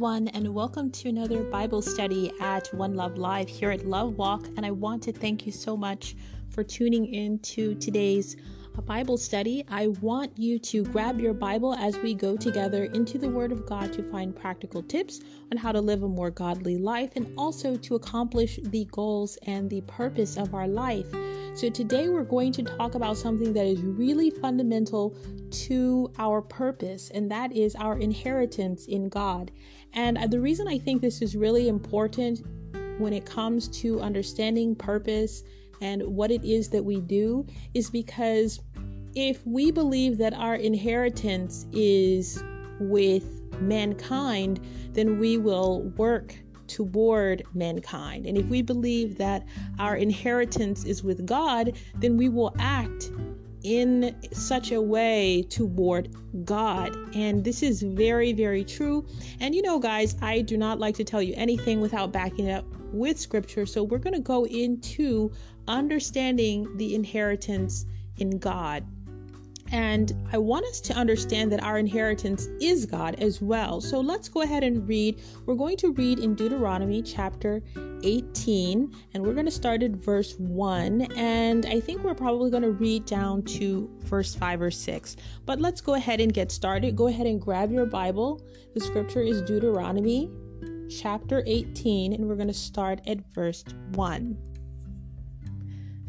everyone, and welcome to another Bible study at One Love Live here at Love Walk. And I want to thank you so much for tuning in to today's uh, Bible study. I want you to grab your Bible as we go together into the Word of God to find practical tips on how to live a more godly life and also to accomplish the goals and the purpose of our life. So, today we're going to talk about something that is really fundamental to our purpose, and that is our inheritance in God. And the reason I think this is really important when it comes to understanding purpose and what it is that we do is because if we believe that our inheritance is with mankind, then we will work toward mankind. And if we believe that our inheritance is with God, then we will act in such a way toward God. And this is very, very true. And you know, guys, I do not like to tell you anything without backing up with scripture. So we're going to go into understanding the inheritance in God. And I want us to understand that our inheritance is God as well. So let's go ahead and read. We're going to read in Deuteronomy chapter 18, and we're going to start at verse 1. And I think we're probably going to read down to verse 5 or 6. But let's go ahead and get started. Go ahead and grab your Bible. The scripture is Deuteronomy chapter 18, and we're going to start at verse 1.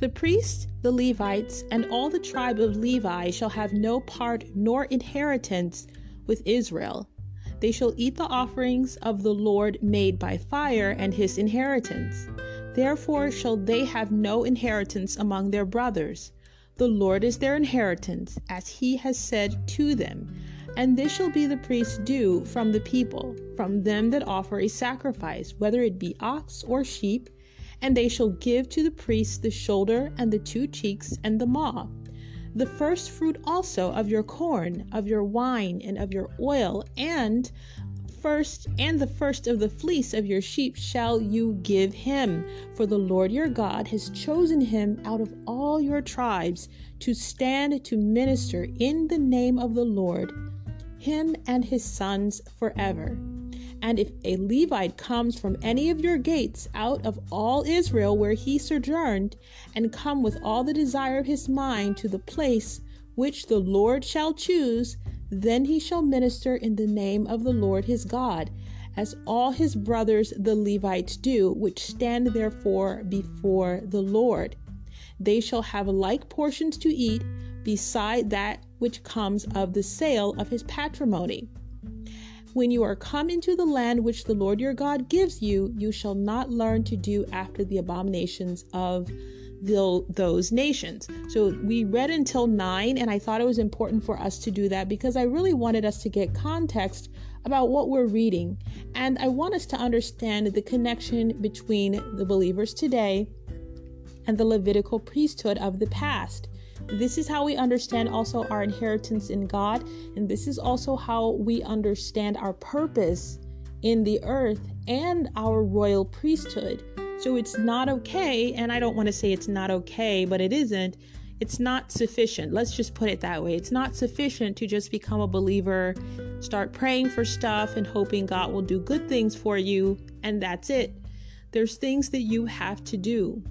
The priests, the Levites, and all the tribe of Levi shall have no part nor inheritance with Israel. They shall eat the offerings of the Lord made by fire and his inheritance. Therefore shall they have no inheritance among their brothers. The Lord is their inheritance, as he has said to them. And this shall be the priest's due from the people, from them that offer a sacrifice, whether it be ox or sheep and they shall give to the priest the shoulder and the two cheeks and the maw. The first fruit also of your corn, of your wine, and of your oil, and first and the first of the fleece of your sheep shall you give him for the lord your god has chosen him out of all your tribes to stand to minister in the name of the lord him and his sons forever and if a Levite comes from any of your gates out of all Israel where he sojourned, and come with all the desire of his mind to the place which the Lord shall choose, then he shall minister in the name of the Lord his God, as all his brothers the Levites do, which stand therefore before the Lord. They shall have like portions to eat, beside that which comes of the sale of his patrimony. When you are come into the land which the Lord your God gives you, you shall not learn to do after the abominations of the, those nations. So we read until 9, and I thought it was important for us to do that because I really wanted us to get context about what we're reading. And I want us to understand the connection between the believers today and the Levitical priesthood of the past. This is how we understand also our inheritance in God, and this is also how we understand our purpose in the earth and our royal priesthood. So it's not okay, and I don't want to say it's not okay, but it isn't. It's not sufficient. Let's just put it that way. It's not sufficient to just become a believer, start praying for stuff, and hoping God will do good things for you, and that's it. There's things that you have to do.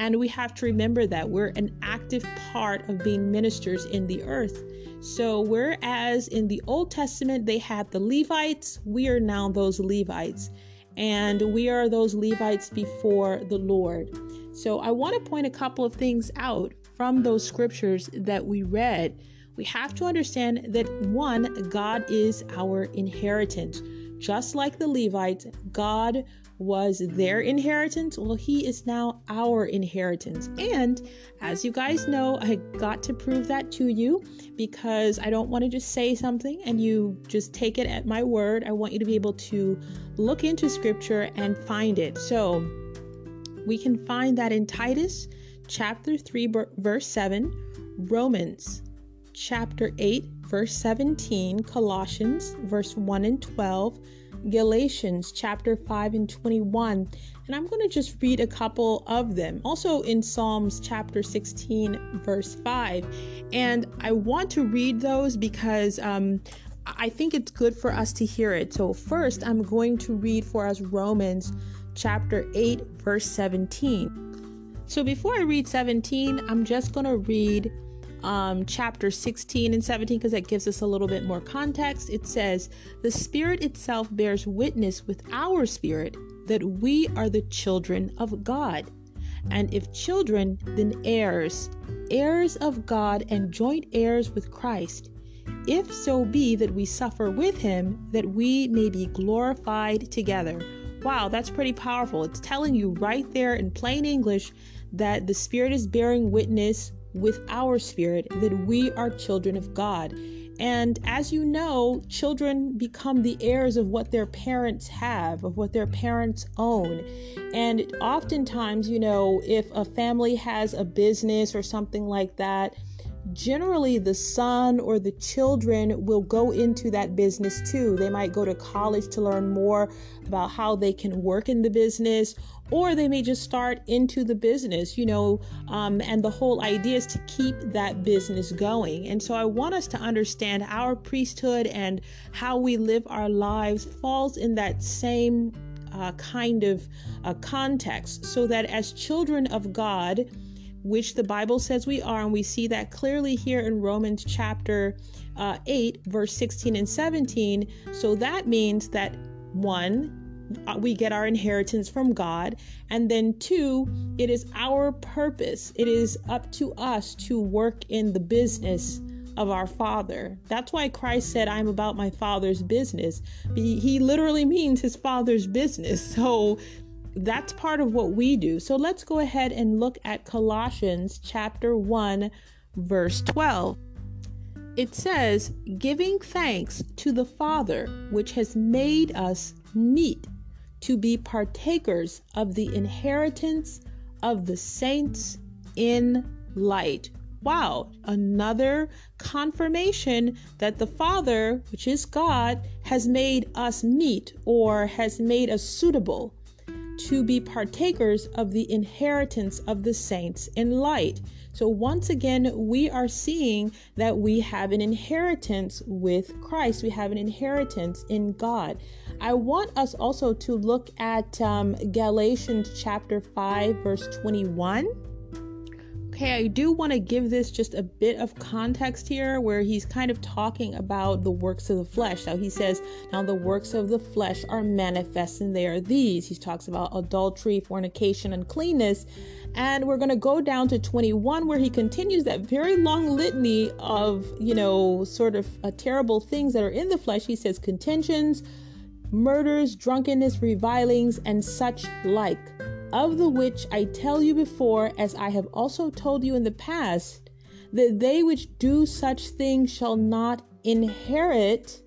And we have to remember that we're an active part of being ministers in the earth. So, whereas in the Old Testament they had the Levites, we are now those Levites. And we are those Levites before the Lord. So, I want to point a couple of things out from those scriptures that we read. We have to understand that one, God is our inheritance. Just like the Levites, God was their inheritance. Well, he is now our inheritance. And as you guys know, I got to prove that to you because I don't want to just say something and you just take it at my word. I want you to be able to look into scripture and find it. So we can find that in Titus chapter 3, verse 7, Romans chapter 8, verse 17, Colossians verse 1 and 12. Galatians chapter 5 and 21. And I'm going to just read a couple of them. Also in Psalms chapter 16, verse 5. And I want to read those because um, I think it's good for us to hear it. So, first, I'm going to read for us Romans chapter 8, verse 17. So, before I read 17, I'm just going to read um, chapter 16 and 17 because that gives us a little bit more context. It says, The Spirit itself bears witness with our spirit that we are the children of God. And if children, then heirs, heirs of God and joint heirs with Christ. If so be that we suffer with him, that we may be glorified together. Wow, that's pretty powerful. It's telling you right there in plain English that the Spirit is bearing witness with our spirit that we are children of God. And as you know, children become the heirs of what their parents have, of what their parents own. And oftentimes, you know, if a family has a business or something like that, generally the son or the children will go into that business too. They might go to college to learn more about how they can work in the business, or they may just start into the business, you know. Um, and the whole idea is to keep that business going. And so I want us to understand our priesthood and how we live our lives falls in that same uh, kind of uh, context, so that as children of God, which the Bible says we are, and we see that clearly here in Romans chapter uh, 8, verse 16 and 17. So that means that one, Uh, we get our inheritance from God, and then two, it is our purpose. It is up to us to work in the business of our Father. That's why Christ said, I'm about my Father's business. He literally means his Father's business. So that's part of what we do. So let's go ahead and look at Colossians chapter 1, verse 12. It says, Giving thanks to the Father, which has made us meet to be partakers of the inheritance of the saints in light. Wow, another confirmation that the Father, which is God, has made us meet or has made us suitable to be partakers of the inheritance of the saints in light. So, once again, we are seeing that we have an inheritance with Christ. We have an inheritance in God. I want us also to look at um, Galatians chapter 5, verse 21 okay, I do want to give this just a bit of context here where he's kind of talking about the works of the flesh. Now he says, Now the works of the flesh are manifest, and they are these. He talks about adultery, fornication, uncleanness. And we're going to go down to 21 where he continues that very long litany of, you know, sort of uh, terrible things that are in the flesh. He says, contentions, murders, drunkenness, revilings, and such like of the which I tell you before, as I have also told you in the past, that they which do such things shall not inherit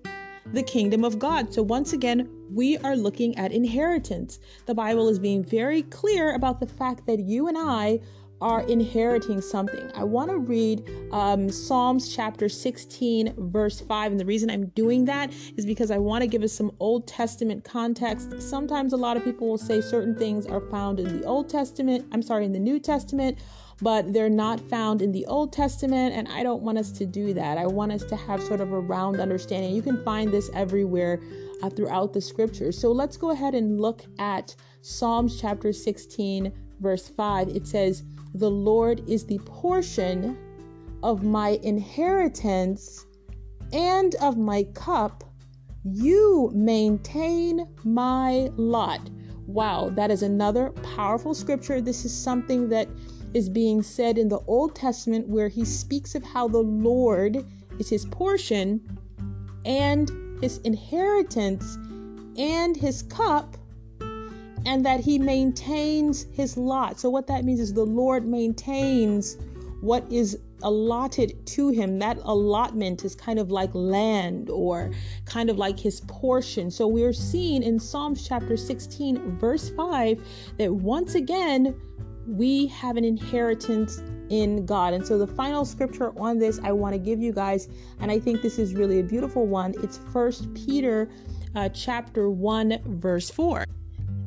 the kingdom of God. So, once again, we are looking at inheritance. The Bible is being very clear about the fact that you and I are inheriting something. I want to read um, Psalms chapter 16, verse 5. And the reason I'm doing that is because I want to give us some Old Testament context. Sometimes a lot of people will say certain things are found in the Old Testament, I'm sorry, in the New Testament but they're not found in the Old Testament, and I don't want us to do that. I want us to have sort of a round understanding. You can find this everywhere uh, throughout the scriptures. So let's go ahead and look at Psalms chapter 16, verse 5. It says, the Lord is the portion of my inheritance and of my cup. You maintain my lot. Wow, that is another powerful scripture. This is something that is being said in the Old Testament where he speaks of how the Lord is his portion and his inheritance and his cup and that he maintains his lot. So, what that means is the Lord maintains what is allotted to him. That allotment is kind of like land or kind of like his portion. So, we're seeing in Psalms chapter 16, verse 5, that once again, we have an inheritance in God. And so the final scripture on this I want to give you guys, and I think this is really a beautiful one. It's First Peter uh, chapter 1 verse 4.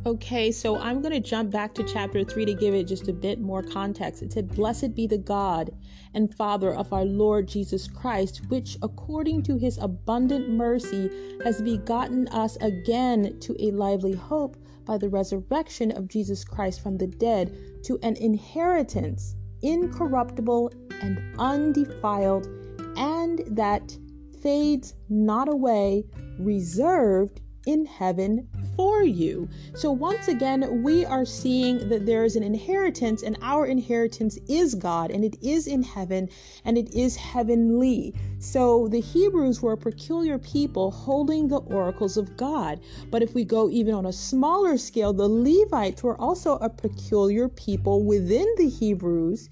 Okay, so I'm going to jump back to chapter 3 to give it just a bit more context. It said, Blessed be the God and Father of our Lord Jesus Christ, which according to his abundant mercy has begotten us again to a lively hope by the resurrection of Jesus Christ from the dead to an inheritance incorruptible and undefiled, and that fades not away, reserved in heaven for you. So, once again, we are seeing that there is an inheritance, and our inheritance is God, and it is in heaven, and it is heavenly. So, the Hebrews were a peculiar people holding the oracles of God. But if we go even on a smaller scale, the Levites were also a peculiar people within the Hebrews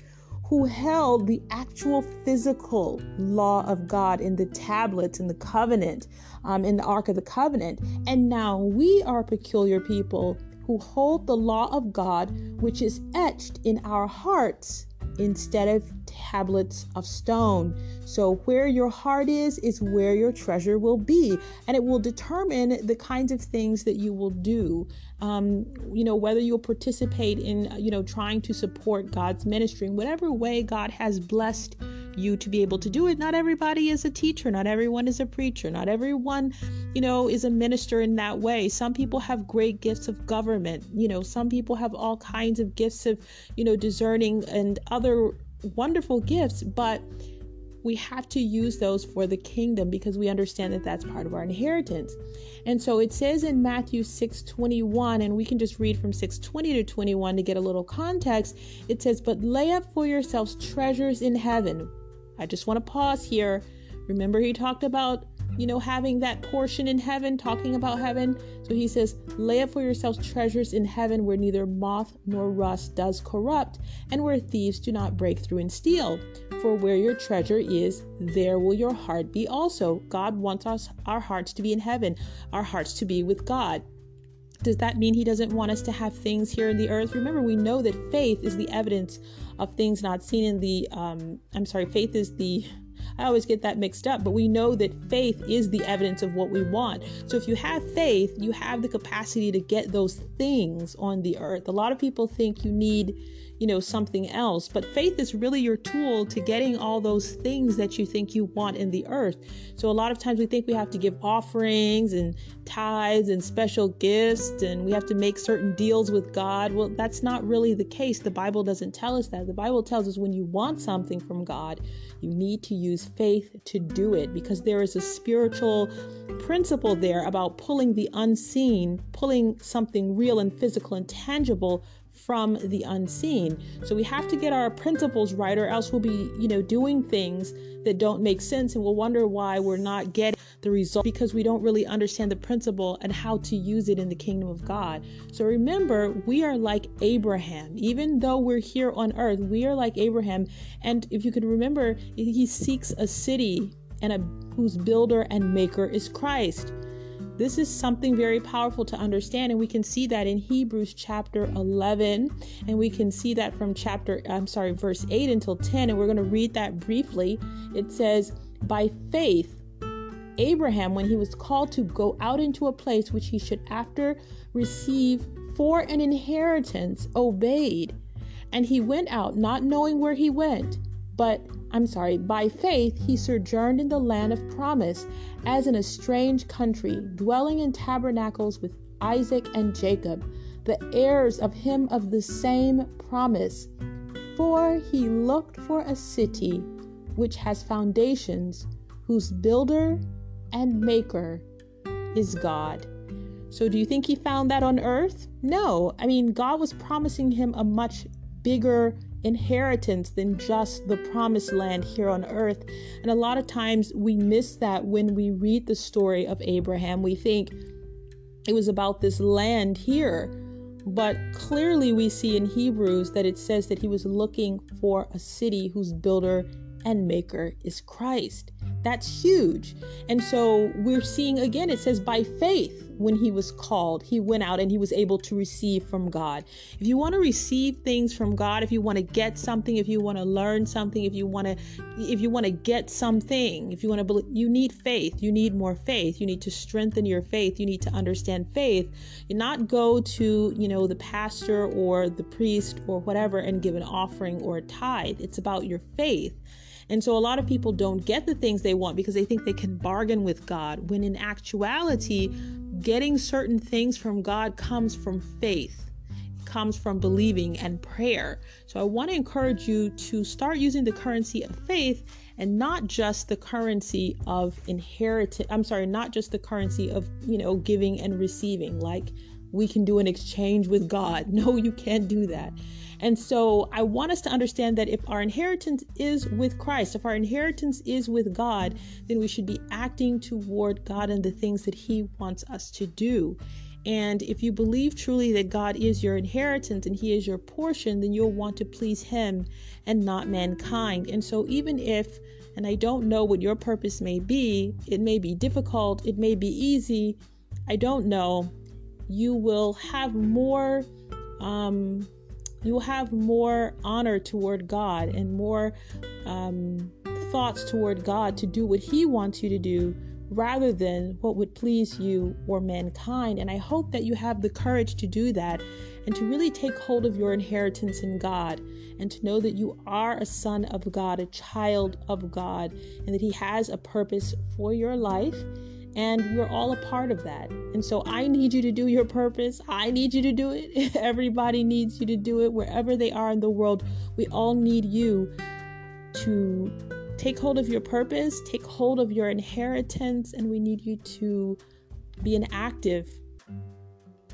who held the actual physical law of God in the tablets in the covenant, um, in the Ark of the Covenant. And now we are peculiar people who hold the law of God, which is etched in our hearts instead of tablets of stone. So, where your heart is, is where your treasure will be, and it will determine the kinds of things that you will do. Um, you know, whether you'll participate in, you know, trying to support God's ministry in whatever way God has blessed you to be able to do it. Not everybody is a teacher, not everyone is a preacher, not everyone, you know, is a minister in that way. Some people have great gifts of government, you know, some people have all kinds of gifts of, you know, discerning and other wonderful gifts, but we have to use those for the kingdom because we understand that that's part of our inheritance. And so it says in Matthew 6:21 and we can just read from 6:20 to 21 to get a little context. It says, "But lay up for yourselves treasures in heaven." I just want to pause here. Remember he talked about you know, having that portion in heaven, talking about heaven. So he says, Lay up for yourselves treasures in heaven where neither moth nor rust does corrupt, and where thieves do not break through and steal. For where your treasure is, there will your heart be also. God wants us, our hearts to be in heaven, our hearts to be with God. Does that mean he doesn't want us to have things here in the earth? Remember, we know that faith is the evidence of things not seen in the, um, I'm sorry, faith is the I always get that mixed up, but we know that faith is the evidence of what we want. So if you have faith, you have the capacity to get those things on the earth. A lot of people think you need you know something else. But faith is really your tool to getting all those things that you think you want in the earth. So a lot of times we think we have to give offerings and tithes and special gifts and we have to make certain deals with god. Well that's not really the case. The bible doesn't tell us that. The bible tells us when you want something from god you need to use faith to do it because there is a spiritual principle there about pulling the unseen pulling something real and physical and tangible from the unseen. So we have to get our principles right, or else we'll be, you know, doing things that don't make sense and we'll wonder why we're not getting the result because we don't really understand the principle and how to use it in the kingdom of God. So remember, we are like Abraham. Even though we're here on earth, we are like Abraham. And if you could remember, he seeks a city and a whose builder and maker is Christ. This is something very powerful to understand, and we can see that in Hebrews chapter 11, and we can see that from chapter, I'm sorry, verse 8 until 10, and we're going to read that briefly. It says, By faith, Abraham, when he was called to go out into a place which he should after receive for an inheritance, obeyed. And he went out, not knowing where he went. But, I'm sorry, by faith he sojourned in the land of promise, as in a strange country, dwelling in tabernacles with Isaac and Jacob, the heirs of him of the same promise. For he looked for a city which has foundations, whose builder and maker is God. So, do you think he found that on earth? No. I mean, God was promising him a much bigger inheritance than just the promised land here on earth. And a lot of times we miss that when we read the story of Abraham. We think it was about this land here. But clearly, we see in Hebrews that it says that he was looking for a city whose builder and maker is Christ. That's huge. And so we're seeing again, it says by faith when he was called, he went out and he was able to receive from God. If you want to receive things from God, if you want to get something, if you want to learn something, if you want to if you want to get something, if you want to believe, you need faith. You need more faith. You need to strengthen your faith. You need to understand faith. You not go to, you know, the pastor or the priest or whatever and give an offering or a tithe. It's about your faith. And so a lot of people don't get the things they want because they think they can bargain with God, when in actuality, getting certain things from God comes from faith comes from believing and prayer. So I want to encourage you to start using the currency of faith and not just the currency of inheritance. I'm sorry, not just the currency of, you know, giving and receiving. Like we can do an exchange with God. No, you can't do that. And so I want us to understand that if our inheritance is with Christ, if our inheritance is with God, then we should be acting toward God and the things that He wants us to do. And if you believe truly that God is your inheritance and He is your portion, then you'll want to please Him and not mankind. And so, even if, and I don't know what your purpose may be, it may be difficult, it may be easy, I don't know, you will have more um, you have more honor toward God and more um, thoughts toward God to do what He wants you to do rather than what would please you or mankind. And I hope that you have the courage to do that and to really take hold of your inheritance in God and to know that you are a son of God, a child of God, and that He has a purpose for your life and we're all a part of that. And so I need you to do your purpose. I need you to do it. Everybody needs you to do it wherever they are in the world. We all need you to take hold of your purpose, take hold of your inheritance, and we need you to be an active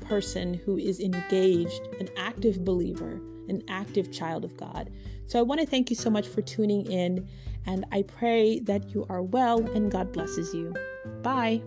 person who is engaged, an active believer, an active child of God. So I want to thank you so much for tuning in, and I pray that you are well and God blesses you. Bye.